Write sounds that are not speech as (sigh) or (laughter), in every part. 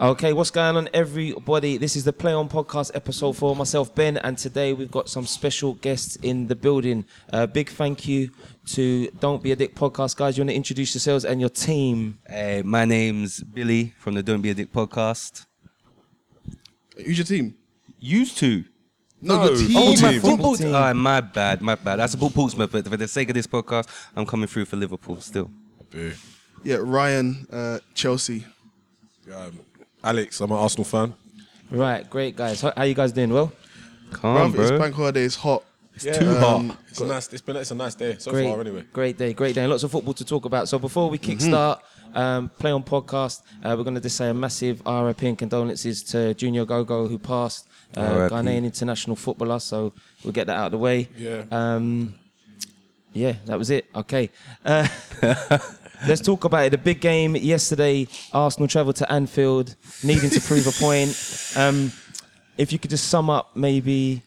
Okay, what's going on, everybody? This is the Play On Podcast episode for myself, Ben, and today we've got some special guests in the building. Uh, big thank you to Don't Be a Dick podcast, guys. You want to introduce yourselves and your team? Hey, my name's Billy from the Don't Be a Dick podcast. Who's your team? Used to. No, your team. Oh, my team. football Football team. team. Oh, my bad, my bad. I support Portsmouth, but for the sake of this podcast, I'm coming through for Liverpool still. Yeah, Ryan, uh, Chelsea. Um, Alex, I'm an Arsenal fan. Right, great, guys. How, how you guys doing? Well, Come on, Bruv, it's bank holiday. It's hot. It's too hot. It's a nice. It's been. It's a nice day so great, far. Anyway. great day, great day. Lots of football to talk about. So before we kickstart, um, Play On Podcast, uh, we're going to just say a massive RIP and condolences to Junior Agogo, who passed, uh, RIP. Ghanaian international footballer. So we'll get that out of the way. Yeah. Um, yeah, that was it. Okay. Uh, (laughs) let's talk about it. The big game yesterday. Arsenal travelled to Anfield, needing to prove a point. Um, if you could just sum up maybe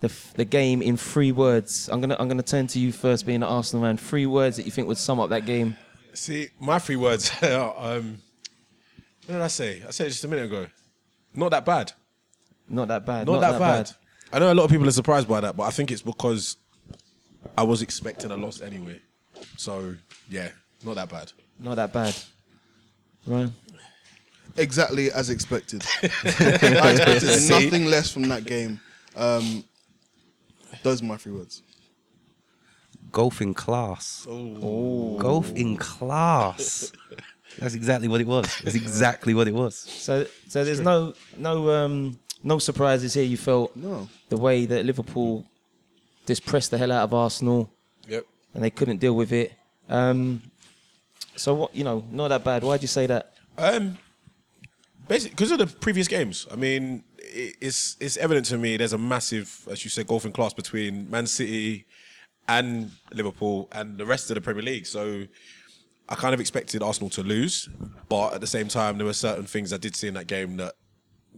the, the game in three words. I'm gonna I'm gonna turn to you first, being an Arsenal man. Three words that you think would sum up that game. See, my three words. are, (laughs) um, what did I say? I said it just a minute ago. Not that bad. Not that bad. Not, that, bad. I know a lot of people are surprised by that, but I think it's because I was expecting a loss anyway. So yeah, not that bad. Not that bad. Right. Exactly as expected. (laughs) I expected nothing less from that game. Um, those are my three words. Golf in class. Oh. Golf in class. That's exactly what it was. That's exactly what it was. So so there's no no um no surprises here. You felt No. the way that Liverpool just pressed the hell out of Arsenal Yep. and they couldn't deal with it. Um, so what you know, not that bad. Why'd you say that? Um, basically, because of the previous games. I mean, it's it's evident to me there's a massive, as you said, golfing class between Man City and Liverpool and the rest of the Premier League. So I kind of expected Arsenal to lose, but at the same time, there were certain things I did see in that game that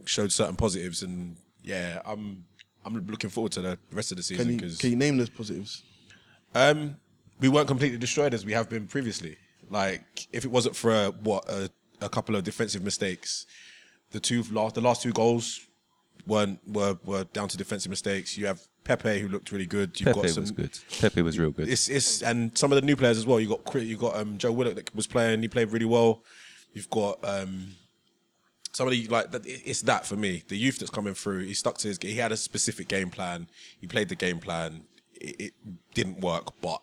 showed certain positives. And yeah, I'm I'm looking forward to the rest of the Can season you, because can you name those positives? um, we weren't completely destroyed as we have been previously. Like, if it wasn't for a, what a, a couple of defensive mistakes, the two last the last two goals weren't were were down to defensive mistakes. You have Pepe who looked really good. You've Pepe got some, was good. Pepe was real good. It's it's and some of the new players as well. You got you got um, Joe Willock that was playing. He played really well. You've got um, somebody like that. It's that for me. The youth that's coming through. He stuck to his. He had a specific game plan. He played the game plan. It, it didn't work, but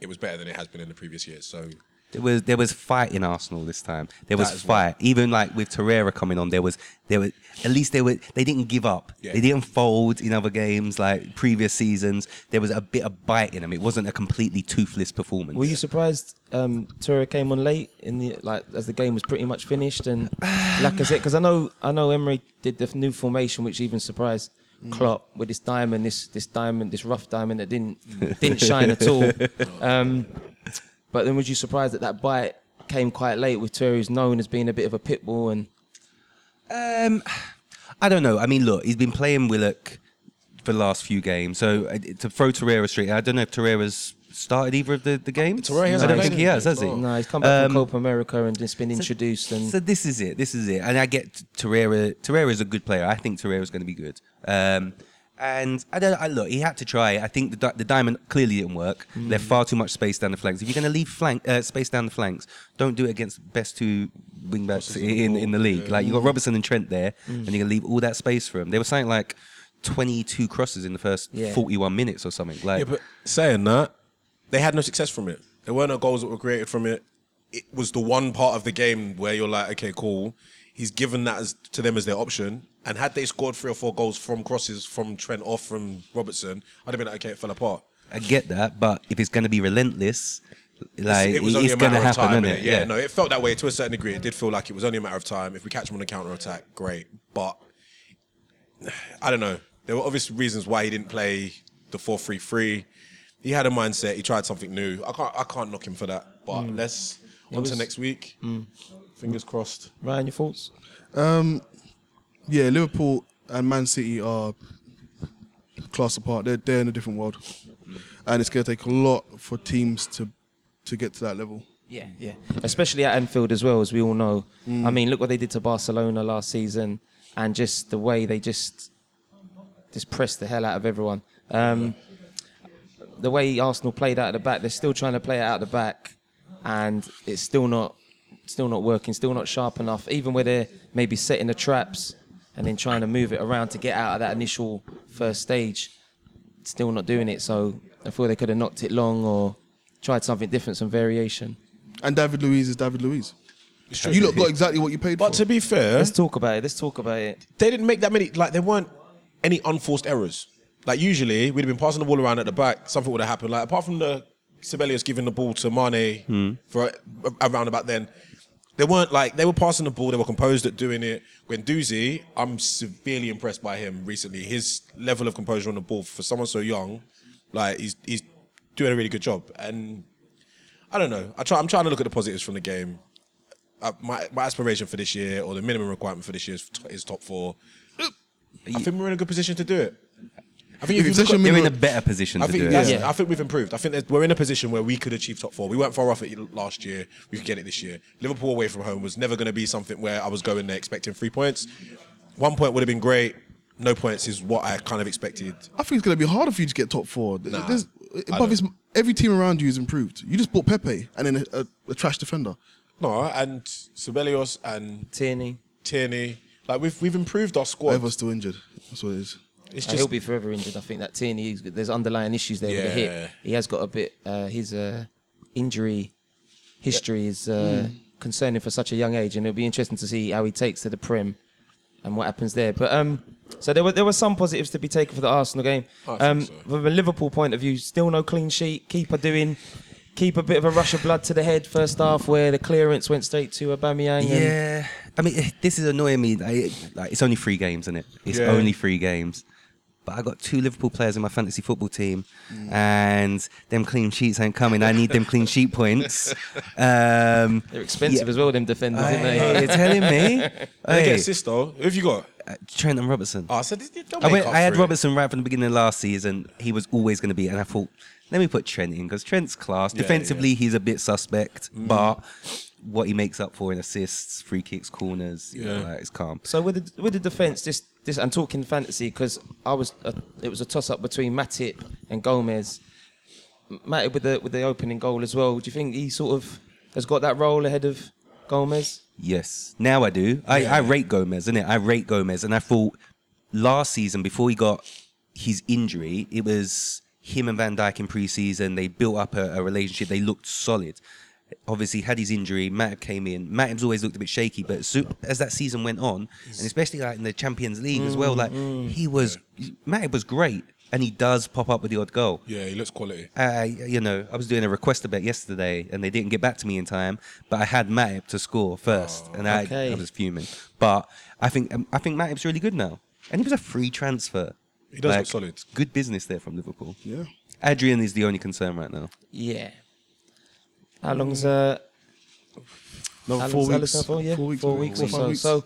it was better than it has been in the previous years. So There was there was fight in Arsenal this time. There was That as fight. Even like with Torreira coming on, there was there was at least they were they didn't give up. Yeah. They didn't fold in other games like previous seasons. There was a bit of bite in them. It wasn't a completely toothless performance. Were you surprised um, Torre came on late in the like as the game was pretty much finished and (sighs) Lacazette? Because I know I know Emery did the new formation, which even surprised Klopp with this diamond, this this diamond, this rough diamond that didn't didn't shine at all. Um, but then was you surprised that that bite came quite late with who's known as being a bit of a pit bull and Um, I don't know. I mean, look, he's been playing Willock for the last few games. So uh, to throw Torreira straight, I don't know if Torreira's started either of the, the games. Torreira I hasn't don't think he has, has he? no, he's come back Um, from Copa America and just been introduced and So this is it. This is it. And I get Torreira. Torreira is a good player. I think Torreira is going to be good. Um, and I don't. I look. He had to try. I think the di- the diamond clearly didn't work. Left far too much space down the flanks. If you're going to leave flank uh, space down the flanks, don't do it against best two wing backs in in the league. Like you got Robertson and Trent there, and you're going to leave all that space for him. They were saying like 22 crosses in the first Yeah. 41 minutes or something. Like yeah, but saying that, they had no success from it. There were no goals that were created from it. It was the one part of the game where you're like, okay, cool. He's given that as, to them as their option. And had they scored three or four goals from crosses from Trent or from Robertson, I'd have been like, okay, it fell apart. I get that, but if it's going to be relentless, like it was only it's a going to matter of happen, time. isn't it? Yeah, no, it felt that way to a certain degree. It did feel like it was only a matter of time. If we catch him on a counter attack, great. But (sighs) I don't know. There were obvious reasons why he didn't play the four three three. He had a mindset. He tried something new. I can't. I can't knock him for that. But Mm. let's on to next week. Fingers crossed. Ryan, your thoughts? Yeah, Liverpool and Man City are class apart. They're they're in a different world, and it's going to take a lot for teams to to get to that level. Yeah, yeah. Especially at Anfield as well, as we all know. Mm. I mean, look what they did to Barcelona last season, and just the way they just just pressed the hell out of everyone. Um, the way Arsenal played out of the back, they're still trying to play it out of the back, and it's still not still not working, still not sharp enough. Even where they're maybe setting the traps and then trying to move it around to get out of that initial first stage, still not doing it. So I feel they could have knocked it long or tried something different, some variation. And David Luiz is David Luiz. You lot got exactly what you paid for. But for. to be fair, Let's talk about it. Let's talk about it. they didn't make that many. Like there weren't any unforced errors. Like usually we'd have been passing the ball around at the back, something would have happened. Like apart from the Ceballos giving the ball to Mane hmm. for around about then, they weren't like they were passing the ball. They were composed at doing it. Guendouzi, I'm severely impressed by him recently. His level of composure on the ball for someone so young, like he's he's doing a really good job. And I don't know. I try. I'm trying to look at the positives from the game. Uh, my my aspiration for this year, or the minimum requirement for this year, is, is top four. I think we're in a good position to do it. I think if you It's look such a at, They're in a better position I to think do it. that's- Yeah. I think we've improved. I think that we're in a position where we could achieve top four. We weren't far off it last year. We could get it this year. Liverpool away from home was never going to be something where I was going there expecting three points. One point would have been great. No points is what I kind of expected. I think it's going to be harder for you to get top four. Nah, There's, I but it's, don't. every team around you has improved. You just bought Pepe and then a, a, a trash defender. No, and Ceballos and Tierney. Tierney, like we've we've improved our squad. Whoever's still injured. That's what it is. It's Uh, he'll be forever injured. I think that Tierney, he's- there's underlying issues there with the hip. He has got a bit. Uh, his uh, injury history is uh, concerning for such a young age, and it'll be interesting to see how he takes to the Prem and what happens there. But um, so there were there were some positives to be taken for the Arsenal game. I think Um, so. from a Liverpool point of view, still no clean sheet. Keeper doing. Keep a bit of a rush of blood to the head first half, where the clearance went straight to Aubameyang. and- Yeah, I mean, this is annoying me. Like, like, it's only three games, isn't it? It's Yeah. only three games. But I got two Liverpool players in my fantasy football team, and them clean sheets ain't coming. I need them clean sheet points. (laughs) Um, They're expensive Yeah. as well, them defenders, aren't hey, they? you're telling me? (laughs) they get Hey, assist though. Who have you got? uh, Trent and Robertson. Oh, I said don't I, make went, up I had for it. Robertson right from the beginning of last season. He was always going to be, and I thought, let me put Trent in because Trent's class. Yeah, Defensively, he's a bit suspect, Mm. but what he makes up for in assists, free kicks, corners, you know, Yeah. like, it's calm. So with the with the defense, this this I'm talking fantasy because I was uh, it was a toss up between Matip and Gomez. M- Matip with the with the opening goal as well. Do you think he sort of has got that role ahead of Gomez? Yes, now I do. I, I rate Gomez, innit? I rate Gomez, and I thought last season before he got his injury, it was him and Van Dijk in pre-season. They built up a, a relationship. They looked solid. Obviously, had his injury. Matip came in. Matip's always looked a bit shaky, but so, as that season went on, and especially like in the Champions League as well, like he was, Matip was great, and he does pop up with the odd goal. Yeah, he looks quality. I, you know, I was doing a request bet yesterday, and they didn't get back to me in time. But I had Matip to score first, and I, okay. I was fuming. But I think um, I think Matip's really good now, and he was a free transfer. He does look solid. Good business there from Liverpool. Yeah. Adrian is the only concern right now. Yeah. How long's uh? No, how four long's weeks. Alisson for? Yeah, Four weeks. Four I weeks or Four, so. five weeks. So,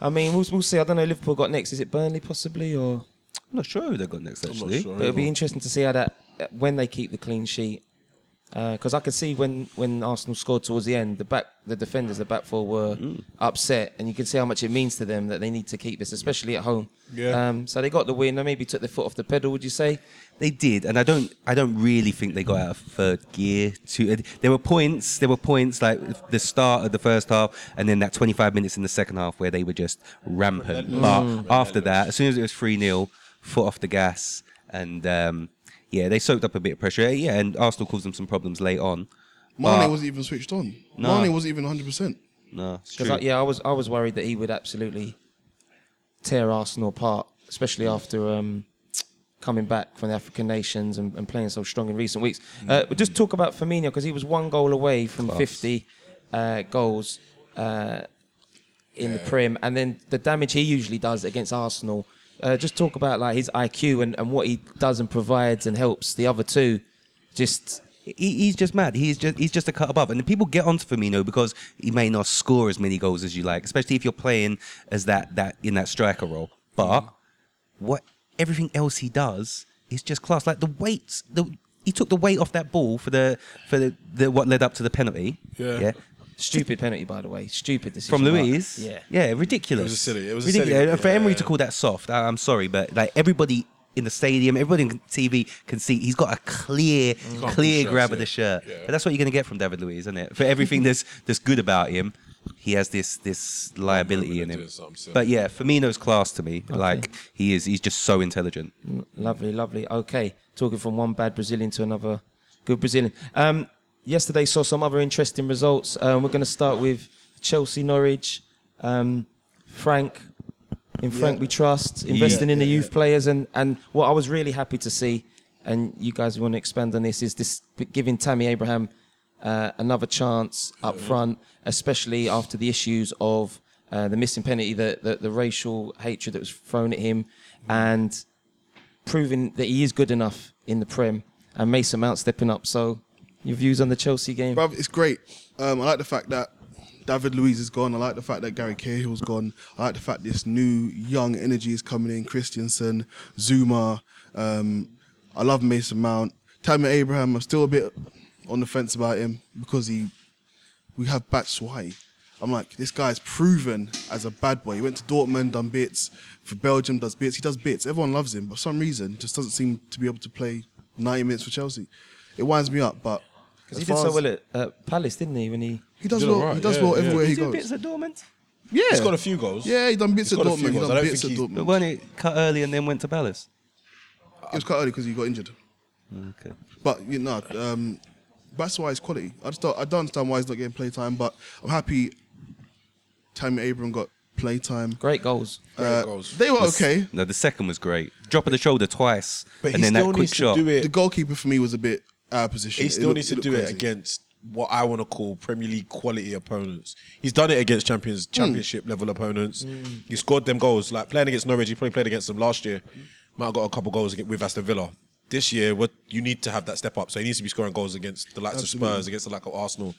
I mean, we'll, we'll see. I don't know. Liverpool got next. Is it Burnley possibly or? I'm not sure who they've got next actually. sure. But it'll be interesting to see how that when they keep the clean sheet. Because I could see when, when Arsenal scored towards the end, the back the defenders, the back four were Mm. upset, and you can see how much it means to them that they need to keep this, especially at home. Yeah. Um, so they got the win. They maybe took their foot off the pedal. Would you say? They did, and I don't. I don't really think they got out of third gear. To there were points. There were points like the start of the first half, and then that 25 minutes in the second half where they were just rampant. But after that, as soon as it was three 0 foot off the gas, and um, yeah, they soaked up a bit of pressure. Yeah, and Arsenal caused them some problems late on. Mane But- wasn't even switched on. No. Mane wasn't even 100%. No, it's Because true. I, yeah, I was I was worried that he would absolutely tear Arsenal apart, especially after um, coming back from the African nations and, and playing so strong in recent weeks. Uh, but just talk about Firmino because he was one goal away from 50 uh, goals uh, in the Prem, and then the damage he usually does against Arsenal. Uh, just talk about like his IQ and, and what he does and provides and helps the other two. Just he, he's just mad. He's just he's just a cut above, and people get onto Firmino because he may not score as many goals as you like, especially if you're playing as that that in that striker role. But what everything else he does is just class. Like the weights, the he took the weight off that ball for the for the, the what led up to the penalty. Yeah. yeah. Stupid penalty, by the way. Stupid decision. From but- Luiz, Yeah. yeah, ridiculous. It was a silly- it was a silly- And For Emery to call that soft, I, I'm sorry, but like everybody in the stadium, everybody on TV can see he's got a clear, can't clear pull grab shirts, of the shirt. Yeah. But that's what you're going to get from David Luiz, isn't it? For everything that's that's good about him, he has this this liability in him. doing something silly. But yeah, Firmino's class to me. Like he is, he's just so intelligent. Lovely, lovely. Okay, talking from one bad Brazilian to another good Brazilian. Um, yesterday saw some other interesting results. Um, we're going to start with Chelsea Norwich. Um, Frank, in Frank Yeah. we trust, investing in the yeah, youth players, and and what I was really happy to see, and you guys want to expand on this, is this giving Tammy Abraham uh, another chance up front, especially after the issues of. Uh, the missing penalty, the, the the racial hatred that was thrown at him, and proving that he is good enough in the Prem and Mason Mount stepping up. So, your views on the Chelsea game? Bruv, it's great. Um, I like the fact that David Luiz is gone. I like the fact that Gary Cahill's gone. I like the fact this new young energy is coming in. Christensen, Zouma. Um, I love Mason Mount. Tammy Abraham, I'm still a bit on the fence about him because he, we have Batshuayi. I'm like, this guy's proven as a bad boy. He went to Dortmund, done bits. For Belgium, does bits. He does bits. Everyone loves him, but for some reason, just doesn't seem to be able to play 90 minutes for Chelsea. It winds me up, but Because he did so well at uh, Palace, didn't he? When he he does did well. alright, he does yeah, well yeah. everywhere he He's doing goes. bits at Dortmund. Yeah, He's got a few goals. Yeah, he done bits He's at got a few Dortmund. He goals. I done don't bits at think he's- But Dortmund. weren't it cut early and then went to Palace? It was quite early because he got injured. Okay. But you know, um, that's why it's quality. I just don't, I don't understand why he's not getting play time. But I'm happy. Tammy Abraham got play time. great goals. Uh, goals. They were okay. No, the second was great. Drop of the shoulder twice, But and he then still that quick needs shot. to do it. The goalkeeper for me was a bit out of position. He still looked- needs to looked do it against what I want to call Premier League quality opponents. He's done it against champions, Hmm. championship level opponents. He scored them goals. Like playing against Norwich, he probably played against them last year. Might have got a couple goals with Aston Villa. This year, what you need to have that step up. So he needs to be scoring goals against the likes of Spurs, against the like of Arsenal.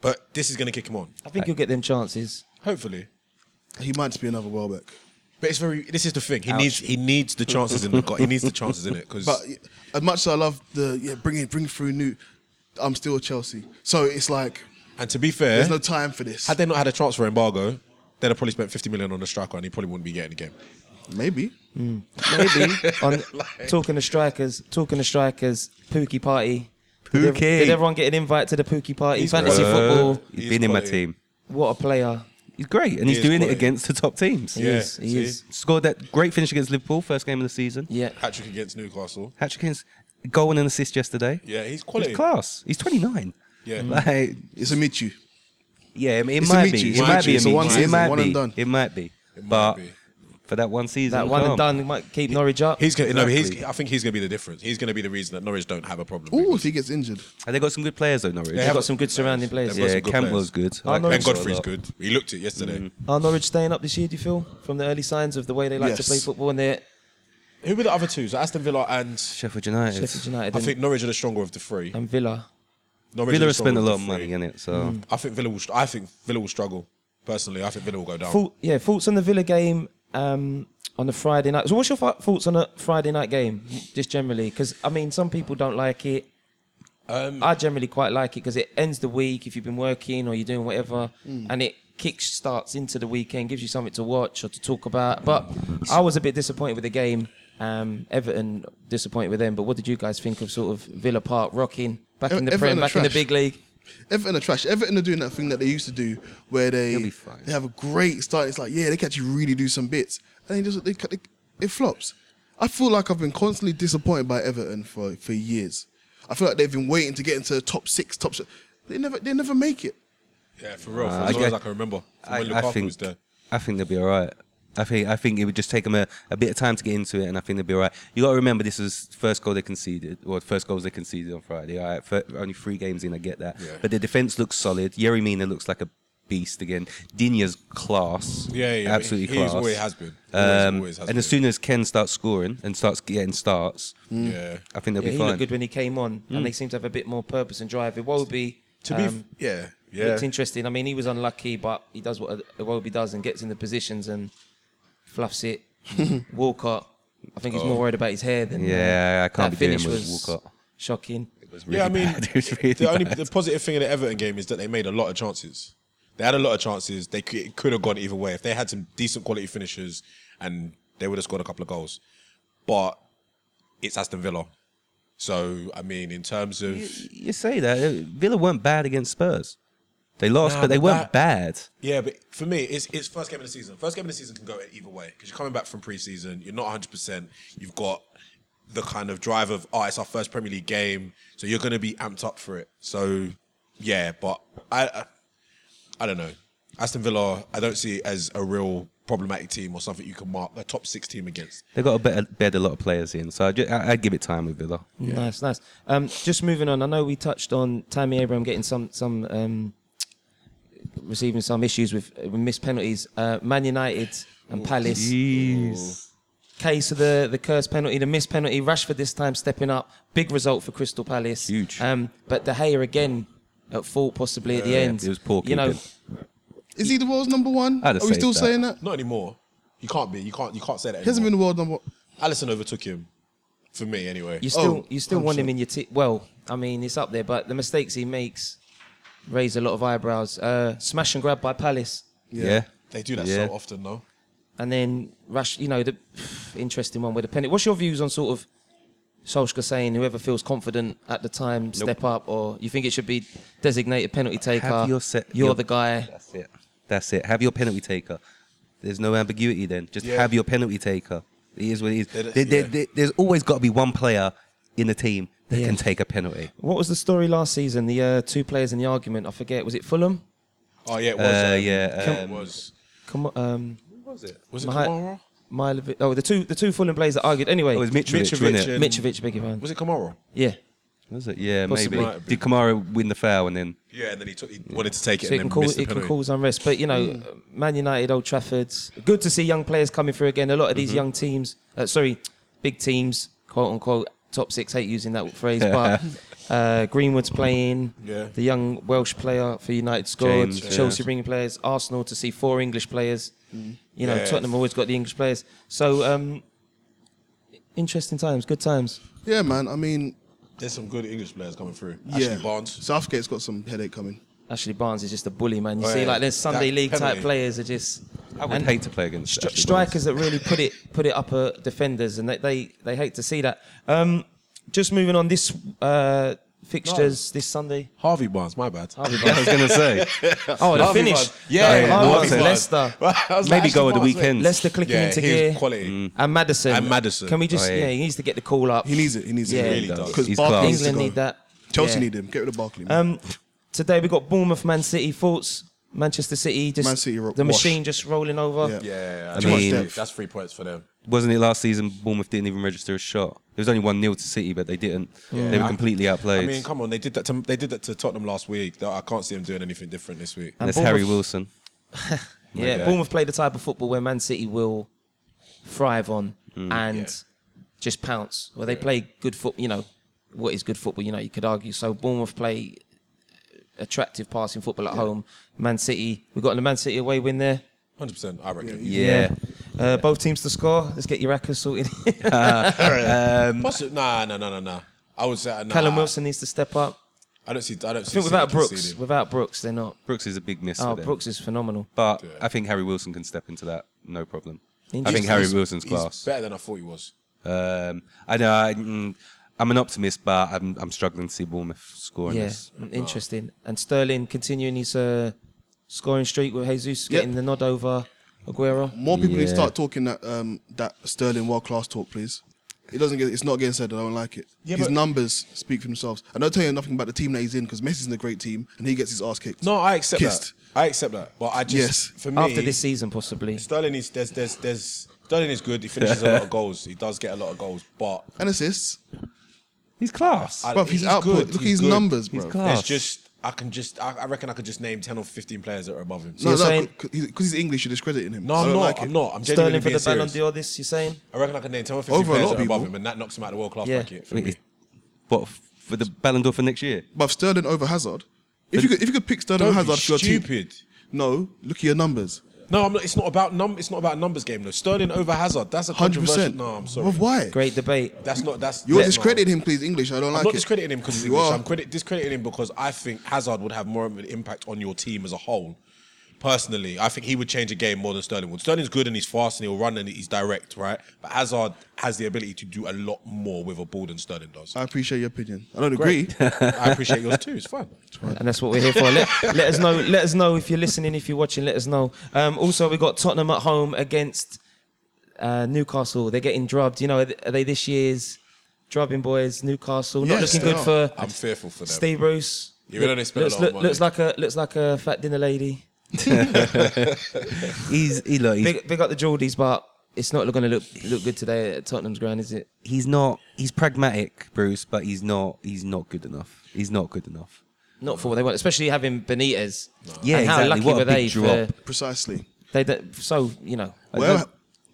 But this is going to kick him on, I think he'll get them chances. hopefully. He might just be another Welbeck. But it's very. This is the thing. He needs. He needs the chances in the. go- He needs the chances in it because. But as much as I love the yeah, bring it, bring through new. I'm still Chelsea, so it's like And to be fair, there's no time for this. had they not had a transfer embargo, they'd have probably spent 50 million on the striker, and he probably wouldn't be getting the game. Maybe. Hmm. Maybe. (laughs) on (laughs) talking to strikers, talking to strikers, Pukki party. Did, ev- Pukki. did everyone get an invite to the Pukki party? Fantasy football. He's He's been in my quality. team. What a player. He's great, and He he's doing quality. it against the top teams. He Yeah, is. He see? is. Scored that great finish against Liverpool, first game of the season. Yeah. Hat trick against Newcastle. Hat trick against goal and an assist yesterday. Yeah, he's He's quality. class. He's 29. Yeah. Mm. Like, It's a Michu. yeah, it, it It's a might Michu. be. It's It a might Michu. be. a It's a one It season, might one be. done. It might be. It might But be. For that one season, That one and done might keep Norwich up. He's gonna, no, he's, I think he's going to be the difference. He's going to be the reason that Norwich don't have a problem. Ooh, if he gets injured. And they got some good players though, Norwich. They've got some good surrounding players. They've got yeah, some good Cantwell's players. good. I like Arnold- Ben Campbell a Godfrey's lot. good. He looked it yesterday. Are Norwich staying up this year, do you feel? From the early signs of the way they like to Yes. play football and they're Who were the other two? So Aston Villa and Sheffield United. Sheffield United I and, think Norwich are the stronger of the three. and Villa. Norwich Villa are the spent a lot of money in it, so Mm. I think Villa will. str- I think Villa will struggle. Personally, I think Villa will go down. Thought, yeah, thoughts on the Villa game um, on the Friday night. So, what's your thoughts on a Friday night game, just generally? Because I mean, some people don't like it. Um, I generally quite like it because it ends the week if you've been working or you're doing whatever, Hmm. and it kick starts into the weekend, gives you something to watch or to talk about. But I was a bit disappointed with the game. Um, Everton disappointed with them. But what did you guys think of sort of Villa Park rocking back in the Everton Prem, back in the big league? Everton are trash. Everton are doing that thing that they used to do, where they They'll be fine. they have a great start. It's like yeah, they can actually really do some bits, and they just they, they it flops. I feel like I've been constantly disappointed by Everton for for years. I feel like they've been waiting to get into the top six, top. se- They never they never make it. yeah, for real. For Uh, as I long as get- I can remember, from I, when I Lukaku think was there. I think they'll be all right. I think I think it would just take them a, a bit of time to get into it, and I think they'll be all right. You got to remember this was first goal they conceded, or the first goals they conceded on Friday. All right, fir- only three games in, I get that, Yeah. but the defense looks solid. Yerry Mina looks like a beast again. Digne's class, Yeah, yeah, absolutely he, class. He always has been. Um, always has and as soon as Kean starts scoring and starts getting starts, yeah. I think they'll Yeah, be he fine. looked good when he came on, Mm. and they seem to have a bit more purpose and drive. Iwobi, To be, um, yeah, yeah. it's interesting. I mean, he was unlucky, but he does what Iwobi does and gets in the positions and fluffs it. (laughs) Walcott, I think he's more worried about his hair than uh, Yeah, I can't that be doing finish with was Walcott. Shocking. It was really yeah, I mean, bad. (laughs) It was really the only bad. the positive thing in the Everton game is that they made a lot of chances. They had a lot of chances. They could, it could have gone either way if they had some decent quality finishers, and they would have scored a couple of goals. But it's Aston Villa, so I mean, in terms of you say that Villa weren't bad against Spurs. They lost, Nah, but they but weren't that- bad. yeah, but for me, it's it's first game of the season. First game of the season can go either way because you're coming back from pre-season. You're not 100. percent You've got the kind of drive of oh, it's our first Premier League game, so you're going to be amped up for it. So yeah, but I, I I don't know. Aston Villa, I don't see it as a real problematic team or something you can mark a top six team against. They've got a better bed a lot of players in, so I'd, I- I'd give it time with Villa. Nice, nice. Um, just moving on. I know we touched on Tammy Abraham getting some some um, receiving some issues with, with missed penalties. Uh, Man United and Palace. Jeez. Case of the the cursed penalty, the missed penalty. Rashford this time stepping up. Big result for Crystal Palace. Huge. Um, but De Gea again at fault possibly at the end. it was poor You know, keeping. Is he the world's number one? I'd Are have we said still that. saying that? Not anymore. You can't be. You can't. You can't say that. He hasn't been the world number. one. Alisson overtook him. For me, anyway. you still Oh, you still want him in your team. Well, I mean it's up there, but the mistakes he makes raise a lot of eyebrows. Uh, smash and grab by Palace. Yeah. They do that Yeah. so often, though. And then Rush, you know, the (sighs) interesting one with the penalty. What's your views on sort of Solskjaer saying whoever feels confident at the time step up, or you think it should be designated penalty taker? Have your set- You're your- the guy. That's it. That's it. Have your penalty taker. There's no ambiguity then. Just Yeah. have your penalty taker. It is what it is. There- There- there- yeah. there- there's always got to be one player in the team that Yeah. can take a penalty. What was the story last season? The uh, two players in the argument. I forget. Was it Fulham? Oh yeah, it was. Uh, um, yeah, it um, was. Come on, um, What was it? Was it Mahi- Kamara? Milovic. Oh, the two the two Fulham players that argued. Anyway, Oh, it was Mitrovic, Mitrovic wasn't it? Mitrovic, beg your. Was it Kamara? Yeah. Was it? Yeah, Possibly. maybe. Might have been. Did Kamara win the foul and then? Yeah, and then he, took, he wanted to take it So it and can, then cause, missed the it can cause unrest. But, you know, Man United, Old Trafford's good to see young players coming through again. A lot of Mm-hmm. these young teams, uh, sorry, big teams, quote unquote, top six, hate using that phrase, but (laughs) uh, Greenwood's playing, Yeah. the young Welsh player for United scored, James, Chelsea yeah. bringing players, Arsenal to see four English players. You know, Yeah. Tottenham always got the English players. So, um, interesting times, good times. Yeah, man. I mean, There's some good English players coming through. yeah. Ashley Barnes. Southgate's got some headache coming. Ashley Barnes is just a bully, man. You Oh, see, yeah. like there's Sunday That League type players are just. I would and- hate to play against Stri- Ashley Barnes. strikers that really put it put it up at defenders, and they they, they hate to see that. Um, just moving on, this uh, fixtures this Sunday. Harvey Barnes, my bad. Harvey Yeah, (laughs) I was going to say. (laughs) Oh, the Harvey finish. Barnes. Yeah, Harvey yeah, Barnes, Harvey Barnes. Leicester, (laughs) I Maybe Ashley go at the weekend. mate. Leicester clicking Yeah, into he gear, was quality. and Maddison. And Maddison. Can we just? Oh, yeah. yeah. he needs to get the call up. He needs it. He needs Yeah. it. He really does. Because He's needs England need that. Chelsea need him. Get rid of Barkley. Um, today we got Bournemouth, Man City. Thoughts? Manchester City, just Man City ro- the wash. machine just rolling over. Yeah. Yeah, I Too mean- that's three points for them. Wasn't it last season Bournemouth didn't even register a shot? It was only 1 0 to City, but they didn't. They were completely outplayed. I mean, come on, they did that. To, they did that to Tottenham last week. I can't see them doing anything different this week. And That's Harry Bournemouth- Wilson. (laughs) Yeah, Okay. Bournemouth play the type of football where Man City will thrive on Mm. and Yeah. just pounce. Where they play good foot, you know, what is good football? You know, you could argue. So Bournemouth play attractive passing football at home. Man City, we got the Man City away win there. Hundred percent, I reckon. Yeah. Uh, both teams to score. Let's get your Iraqis sorted. (laughs) Um, Possi- Nah, nah, nah, nah, nah. I would say nah, Callum Wilson needs to step up. I don't see. I don't I see. think without Brooks, conceding. without Brooks, they're not. Brooks is a big miss Oh, for them. Brooks is phenomenal. But Yeah. I think Harry Wilson can step into that, no problem. I think Harry Wilson's he's class. better than I thought he was. Um, I know. I, mm, I'm an optimist, but I'm, I'm struggling to see Bournemouth scoring Yeah, this. interesting. And Sterling continuing his uh, scoring streak with Jesus Yep. getting the nod over Aguero. More people need to Yeah. start talking that um, that Sterling world class talk, please. It doesn't get. It's not getting said. I don't like it. Yeah, his but- numbers speak for themselves. I don't tell you nothing about the team that he's in because Messi's in a great team and he gets his ass kicked. No, I accept Kissed. that. I accept that. But I just Yes. for me After this season, possibly. Sterling is there's there's there's Sterling is good. He finishes a lot of (laughs) goals. He does get a lot of goals, but And assists. He's class. I- Bruv, his he's output. good, Look at his good. numbers, bro. He's class. It's just I can just I, I reckon I could just name ten or fifteen players that are above him. No, you're no, saying- because he's English, you're discrediting him. No, I I'm don't not. like it. I'm not. I'm Sterling genuinely for being the Ballon serious. d'Or, this, you're saying? I reckon I can name ten or fifteen Over a players lot that are above people. him, and that knocks him out of the world class bracket for me. is- what for the Ballon d'Or for next year? But Sterling over Hazard. If you could, if you could pick Sterling Don't over be Hazard for your team, stupid. no. Look at your numbers. No, I'm not, it's not about num. It's not about a numbers game. though. Sterling over Hazard. That's a Hundred controversial. percent. No, I'm sorry. Well, why? Great debate. That's not. That's You're that's discrediting not. him, please. English. I don't I'm like not it. discrediting him because he's English. are. I'm credit, discrediting him because I think Hazard would have more of an impact on your team as a whole. Personally, I think he would change a game more than Sterling would. Sterling's good and he's fast and he'll run and he's direct, right? But Hazard has the ability to do a lot more with a ball than Sterling does. I appreciate your opinion. I don't agree. I appreciate yours too. It's fine. It's fine. and that's what we're here for. Let, let us know. Let us know if you're listening, if you're watching. Let us know. Um, also, we got Tottenham at home against uh, Newcastle. They're getting drubbed. You know, are they- this year's drubbing boys? Newcastle not Yes, looking they good are. for I'm fearful for them. Steve Bruce. Even though they spent a looks, lot of money. looks like a looks like a fat dinner lady. (laughs) He's he look, he's, Big, big up the Geordies, but it's not going to look look good today at Tottenham's ground, is it? he's not he's pragmatic, Bruce, but he's not he's not good enough. He's not good enough. Not for what they want, especially having Benitez. Yeah, and how exactly. lucky What a were big they? drop. For, Precisely. they, they so you know. Whatever,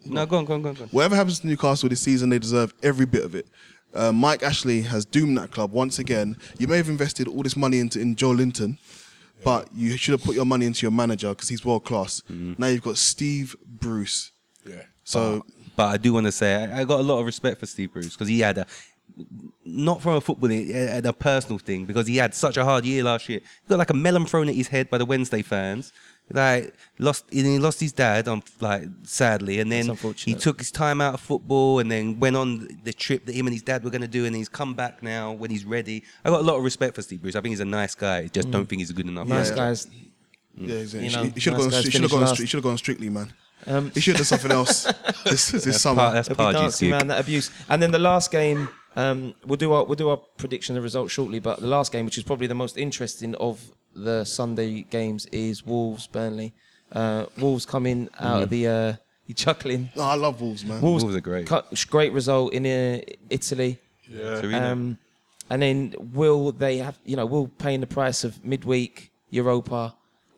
No, go on, go on, go on. Go on. whatever happens to Newcastle this season, they deserve every bit of it. Uh, Mike Ashley has doomed that club once again. You may have invested all this money into in Joelinton, but you should have put your money into your manager because he's world class. Mm-hmm. Now you've got Steve Bruce. Yeah. So But I do want to say I, I got a lot of respect for Steve Bruce because he had a not from a football and a personal thing because he had such a hard year last year. He got like a melon thrown at his head by the Wednesday fans. Like lost, and he lost his dad on like sadly, and then That's he took his time out of football, and then went on the trip that him and his dad were going to do, and he's come back now when he's ready. I got a lot of respect for Steve Bruce. I think he's a nice guy. Just don't think he's good enough. Nice Yeah. guys. yeah, exactly. You He know, should- he should have nice gone. guys He should have gone. last. He should have gone strictly, man. Um, He should have done something else (laughs) this this That's summer. part, that's It'll be Pardews' dancing gig. around that abuse. And then the last game, um, we'll do our we'll do our prediction of results shortly. But the last game, which is probably the most interesting of the Sunday games, is Wolves Burnley. Uh, Wolves coming out of the. Uh, you chuckling? Oh, I love Wolves, man. Wolves, Wolves are great. cut- great result in uh, Italy. Yeah. Torino. Um, and then will they have you know will paying the price of midweek Europa,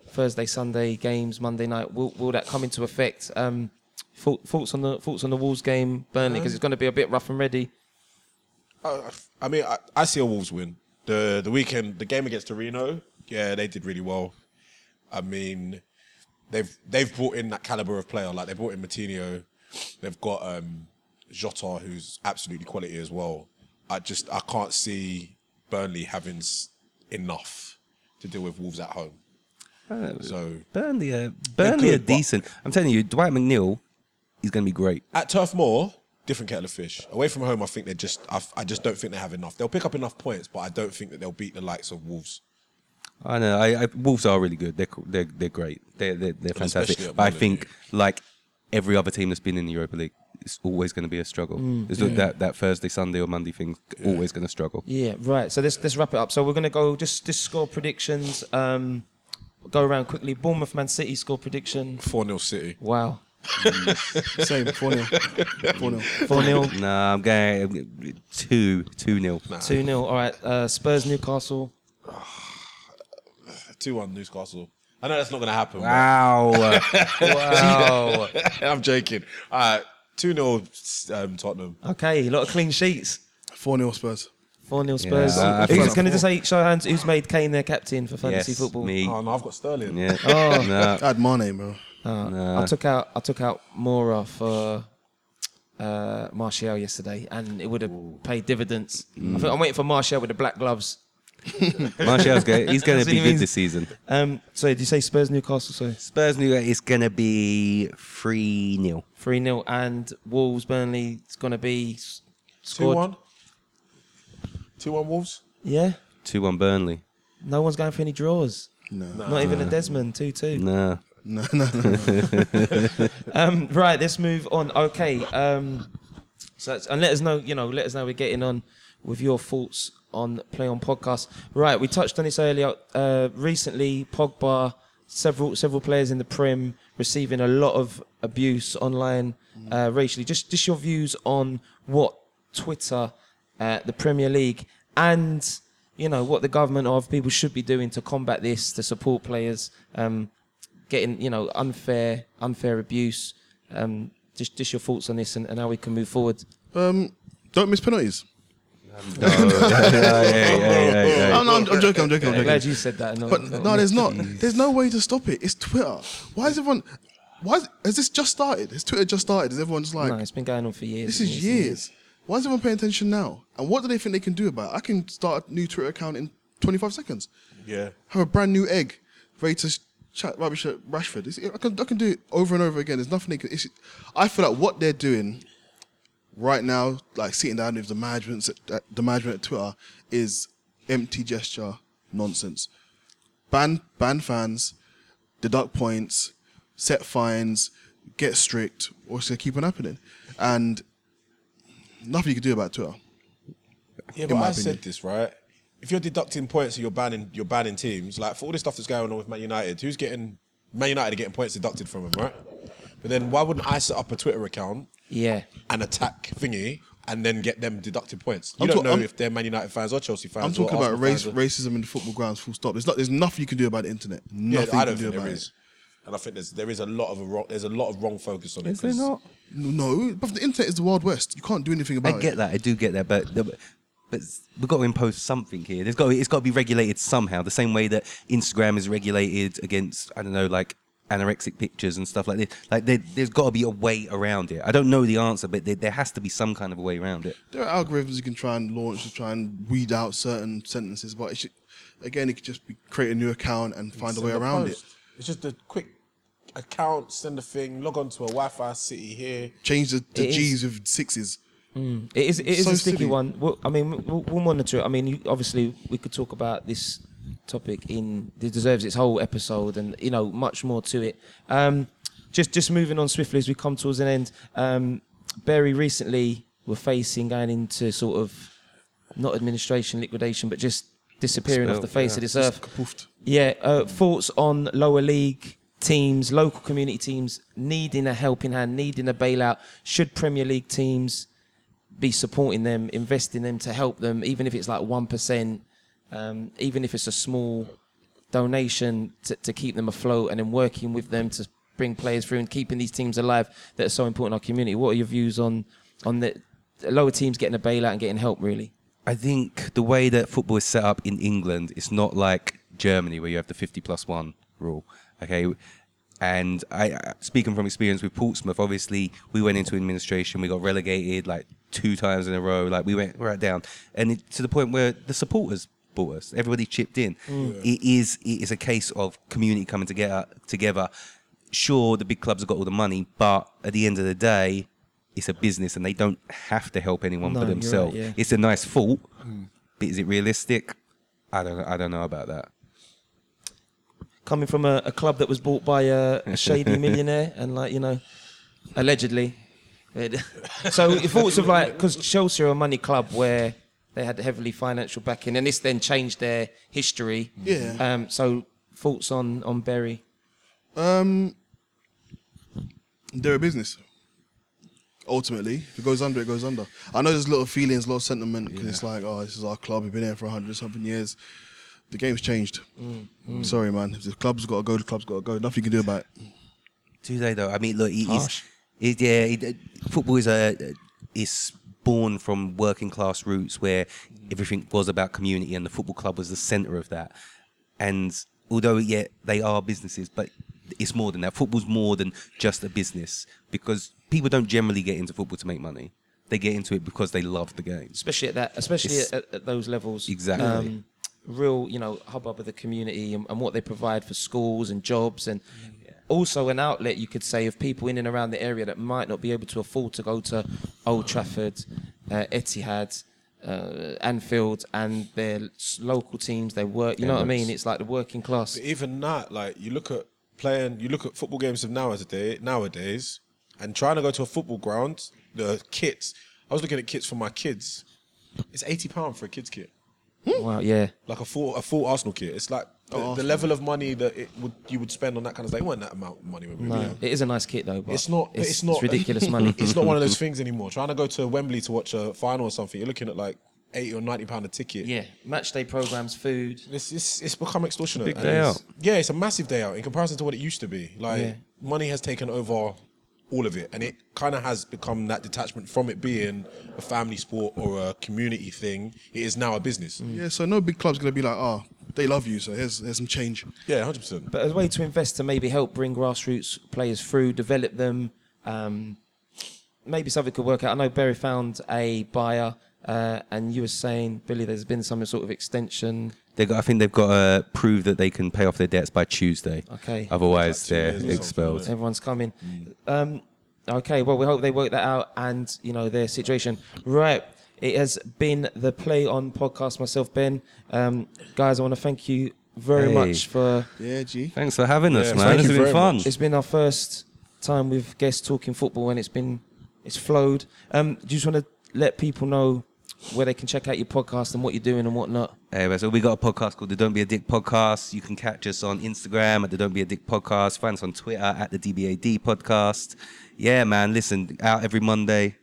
Thursday Sunday games Monday night will will that come into effect? Um, thought- thoughts on the thoughts on the Wolves game Burnley because it's going to be a bit rough and ready. Uh, I mean, I, I see a Wolves win. The the weekend, the game against Torino, yeah, they did really well. I mean, they've they've brought in that caliber of player. Like they brought in Moutinho, they've got um, Jota, who's absolutely quality as well. I just I can't see Burnley having s- enough to deal with Wolves at home. So Burnley are Burnley are good, but- decent. I'm telling you, Dwight McNeil, he's going to be great. at Turf Moor, different kettle of fish. Away from home, I think they just I, I just don't think they have enough. They'll pick up enough points, but I don't think that they'll beat the likes of Wolves. I know. I, I, Wolves are really good. They're they're they're great. They're they're, they're fantastic. But I Molyneux. think like every other team that's been in the Europa League, it's always going to be a struggle. Mm, It's that that Thursday, Sunday, or Monday thing always going to struggle. Yeah, right. So let's let's wrap it up. So we're going to go just just score predictions. Um, go around quickly. Bournemouth Man City score prediction. 4 0 City. Wow, (laughs) Same, 4 0. 4 0. four 0 Nah, I'm going two two nil. two 0 All right. Uh, Spurs Newcastle. 2 1 Newcastle. I know that's not going to happen. Wow. (laughs) Wow. I'm joking. All right. 2 0 um, Tottenham. okay, a lot of clean sheets. 4 0 Spurs. Four 0 Spurs. I Who's think- going to just say show of hands? Who's made Kane their captain for fantasy yes, football? me. Oh, no, I've got Sterling. Yeah. Oh. (laughs) No. I had Mane, bro. I took out I took out Moura for uh, Martial yesterday, and it would have paid dividends. I think I'm waiting for Martial with the black gloves. (laughs) Martial's going. He's going That's to what be he good means. this season. Um, sorry, did you say Spurs Newcastle? Sorry, Spurs New is going to be three 0 three 0 and Wolves Burnley. It's going to be s- 2 scored. 1. 2 1 Wolves. Yeah, Two one Burnley. no one's going for any draws. No. Not even a Desmond two two. Nah. No, no, no. (laughs) Um, right, let's move on. Okay. Um, so it's- and let us know, you know, let us know we're getting on with your thoughts on Play On Podcast. Right, we touched on this earlier. Uh, recently, Pogba, several several players in the Prem receiving a lot of abuse online, uh, racially. Just just your views on what Twitter, uh, the Premier League, and you know what the government of people should be doing to combat this, to support players. Um, getting you know unfair unfair abuse um just just your thoughts on this and, and how we can move forward Um, don't miss penalties. I'm, I'm joking, I'm joking, I'm i'm glad you said that no, But no, there's not. There's no way to stop it. It's Twitter. Why is everyone. Why is, has this just started? Has Twitter just started? Is everyone just like, no, it's been going on for years. this is years? Why is everyone paying attention now? And what do they think they can do about it? I can start a new Twitter account in 25 seconds. Yeah. Have a brand new egg, ready to chat rubbish at Rashford. I can, I can do it over and over again. There's nothing they can. I feel like what they're doing right now, like sitting down with the management, at, the management at Twitter, is empty gesture nonsense. Ban ban fans, deduct points, set fines, get strict, or it's gonna keep on happening, and nothing you can do about Twitter. Yeah, but I opinion. said this right. If you're deducting points and you're banning you're banning teams, like for all this stuff that's going on with Man United, who's getting Man United are getting points deducted from them, right? But then why wouldn't I set up a Twitter account Yeah. and attack thingy and then get them deducted points? You I'm don't talk- know I'm- if they're Man United fans or Chelsea fans. I'm talking or about Arsenal race, fans or- racism in the football grounds. Full stop. There's not. There's nothing you can do about the internet. Yeah, I don't can do think there about is. it. And I think there's there is a lot of a wrong, there's a lot of wrong focus on it. Is there 'cause- not? No, but the internet is the wild west. You can't do anything about it. I it. get that. I do get that, but the, but we've got to impose something here. There's got to, it's got to be regulated somehow. The same way that Instagram is regulated against I don't know like anorexic pictures and stuff like this. Like there, there's got to be a way around it. I don't know the answer, but there, there has to be some kind of a way around it. There are algorithms you can try and launch to try and weed out certain sentences, but it should, again, it could just be create a new account and find a way around post. it. It's just a quick account, send a thing, log on to a Wi-Fi city here. Change the, the It is- G's with sixes. Hmm, it is, it is So a sticky silly. one. We'll, I mean, we'll, we'll monitor it. I mean, you, obviously, we could talk about this topic in. It deserves its whole episode, and you know, much more to it. Um, just, just moving on swiftly as we come towards an end. Um, Bury recently were facing going into sort of not administration liquidation, but just disappearing off the face yeah. of this earth. Kapoofed. Yeah, uh, thoughts on lower league teams, local community teams needing a helping hand, needing a bailout. Should Premier League teams be supporting them, investing them to help them, even if it's like one percent, um, even if it's a small donation to, to keep them afloat, and then working with them to bring players through and keeping these teams alive that are so important in our community. What are your views on on the lower teams getting a bailout and getting help? Really, I think the way that football is set up in England, it's not like Germany where you have the 50 plus one rule. Okay. And I, I- speaking from experience with Portsmouth, obviously we went into administration, we got relegated like two times in a row, like we went right down, and it, to the point where the supporters bought us, everybody chipped in. Mm. It is it is a case of community coming together. Together, sure, the big clubs have got all the money, but at the end of the day, it's a business, and they don't have to help anyone No, but you're right, themselves. yeah. It's a nice thought, mm. but is it realistic? I don't. I don't know about that. coming from a, a club that was bought by a, a shady (laughs) millionaire and like you know allegedly (laughs) so your thoughts of like because chelsea are a money club where they had heavily financial backing and this then changed their history Yeah. um so thoughts on on Bury Um, they're a business. Ultimately, if it goes under, it goes under. I know there's a lot of feelings, a lot of sentiment because it's like, oh, this is our club. We've been here for hundred something years. The game's changed. Sorry, man. If the club's got to go, the club's got to go. Nothing you can do about it. Do they though? I mean, look, it Harsh. is, it, yeah, it, football is a is born from working class roots where everything was about community, and the football club was the centre of that. And although yeah, they are businesses, but it's more than that. Football's more than just a business because people don't generally get into football to make money. They get into it because they love the game. especially at that especially at, at those levels Um, Exactly. real you know hubbub of the community and, and what they provide for schools and jobs and also an outlet you could say of people in and around the area that might not be able to afford to go to Old Trafford uh, Etihad uh, Anfield and their local teams they work you know what I mean it's like the working class But even that, like you look at playing, you look at football games of nowadays, nowadays, and trying to go to a football ground, the kits. I was looking at kits for my kids. It's eighty pound for a kids kit, wow yeah like a full a full Arsenal kit. It's like the, the level of money that it would you would spend on that kind of thing. It wasn't that amount of money. When we were no young. it is a nice kit though but It's not. It's, it's, not ridiculous (laughs) money It's not one of those things anymore. Trying to go to Wembley to watch a final or something, you're looking at like eighty or ninety pound a ticket. yeah match day programs food It's, it's, it's become extortionate. Big And day it's- out. Yeah, it's a massive day out in comparison to what it used to be. Like Yeah. money has taken over all of it, and it kind of has become that detachment from it being a family sport or a community thing. It is now a business. Mm. Yeah, so no big club's gonna be like, oh, they love you. So here's here's some change. Yeah, hundred percent. But as a way to invest to maybe help bring grassroots players through, develop them, um, maybe something could work out. I know Bury found a buyer, uh, and you were saying, Billy, there's been some sort of extension. They got. I think they've got to prove that they can pay off their debts by Tuesday. Okay. Otherwise, they're years expelled. Everyone's coming. Um, okay, well, we hope they work that out and, you know, their situation. Right. It has been the Play On podcast, myself, Ben. Um, guys, I want to thank you very Hey. much for. Yeah, G. Thanks for having us, Yeah, man. thank It's you been very fun. much. It's been our first time with guests talking football and it's been, it's flowed. Um, do you just want to let people know where they can check out your podcast and what you're doing and whatnot? Anyway, so we got a podcast called the Don't Be a Dick Podcast. You can catch us on Instagram at the Don't Be a Dick Podcast. Find us on Twitter at the DBAD Podcast. Yeah, man. Listen, out every Monday.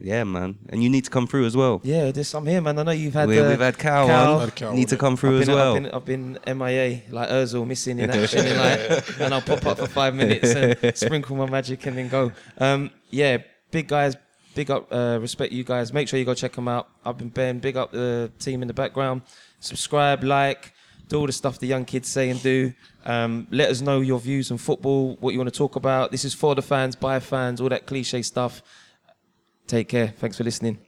Yeah, man. And you need to come through as well. Yeah, this, I'm here, man. I know you've had. We, uh, we've had Cal, Cal. on. Had Cal need on to it. come through I've as been, well. I've been, I've been MIA, like Özil, missing in (laughs) action, and, like, and I'll pop up for five minutes and sprinkle my magic and then go. Um, yeah, big guys, big up, uh, respect you guys. Make sure you go check them out. I've been Ben, big up the team in the background. Subscribe, like, do all the stuff the young kids say and do. Um, let us know your views on football, what you want to talk about. This is for the fans, by fans, all that cliche stuff. Take care. Thanks for listening.